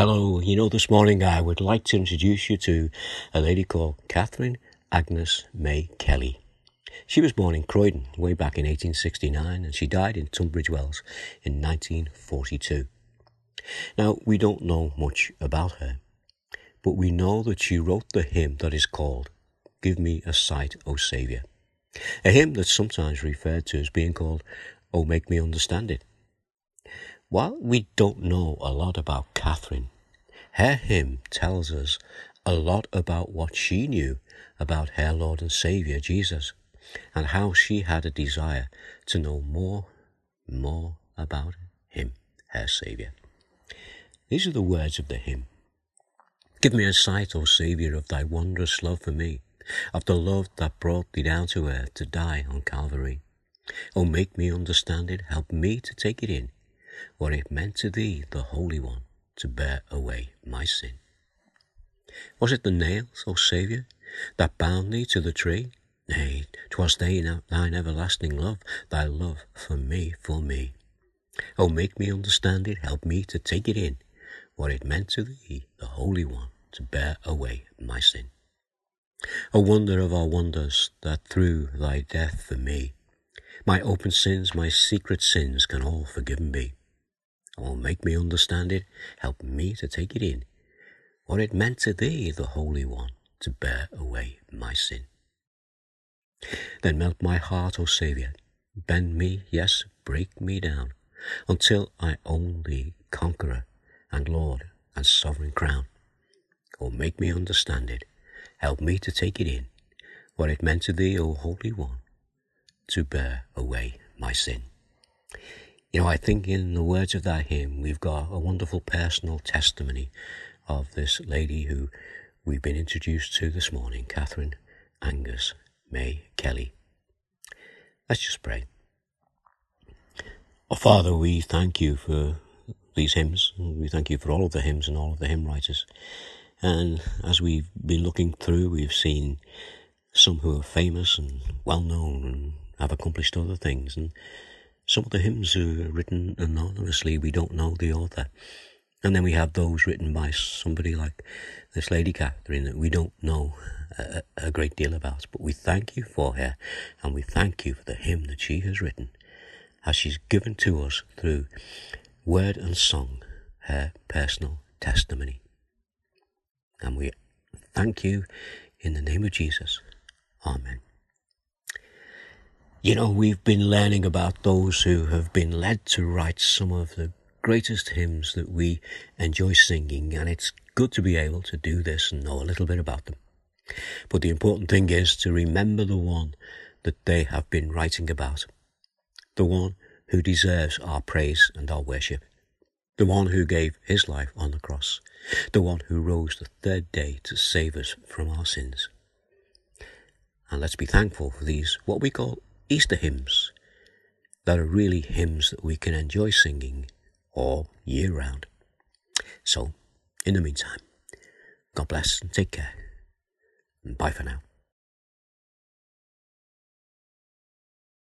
Hello, you know, this morning I would like to introduce you to a lady called Catherine Agnes May Kelly. She was born in Croydon way back in 1869 and she died in Tunbridge Wells in 1942. Now, we don't know much about her, but we know that she wrote the hymn that is called Give Me a Sight, O Saviour, a hymn that's sometimes referred to as being called Oh Make Me Understand It. While we don't know a lot about Catherine, her hymn tells us a lot about what she knew about her Lord and Saviour Jesus and how she had a desire to know more, more about him, her Saviour. These are the words of the hymn. Give me a sight, O Saviour, of thy wondrous love for me, of the love that brought thee down to earth to die on Calvary. O make me understand it, help me to take it in, what it meant to thee, the Holy One, to bear away my sin. Was it the nails, O Saviour, that bound thee to the tree? Nay, 'twas thine everlasting love, thy love for me, for me. Oh, make me understand it, help me to take it in, what it meant to thee, the Holy One, to bear away my sin. A wonder of our wonders, that through thy death for me, my open sins, my secret sins can all forgiven be. Oh, make me understand it, help me to take it in, what it meant to thee, the Holy One, to bear away my sin. Then melt my heart, O Saviour, bend me, yes, break me down, until I own thee, conqueror and Lord and sovereign crown. Oh, make me understand it, help me to take it in, what it meant to thee, O Holy One, to bear away my sin. You know, I think in the words of that hymn, we've got a wonderful personal testimony of this lady who we've been introduced to this morning, Catherine Agnes May Kelly. Let's just pray. Oh, Father, we thank you for these hymns. We thank you for all of the hymns and all of the hymn writers. And as we've been looking through, we've seen some who are famous and well known and have accomplished other things. And some of the hymns are written anonymously. We don't know the author. And then we have those written by somebody like this Lady Catherine that we don't know a, a, great deal about. But we thank you for her and we thank you for the hymn that she has written as she's given to us through word and song her personal testimony. And we thank you in the name of Jesus. Amen. You know, we've been learning about those who have been led to write some of the greatest hymns that we enjoy singing, and it's good to be able to do this and know a little bit about them. But the important thing is to remember the one that they have been writing about, the one who deserves our praise and our worship, the one who gave his life on the cross, the one who rose the third day to save us from our sins. And let's be thankful for these, what we call Easter hymns that are really hymns that we can enjoy singing all year round. So, in the meantime, God bless and take care. Bye for now.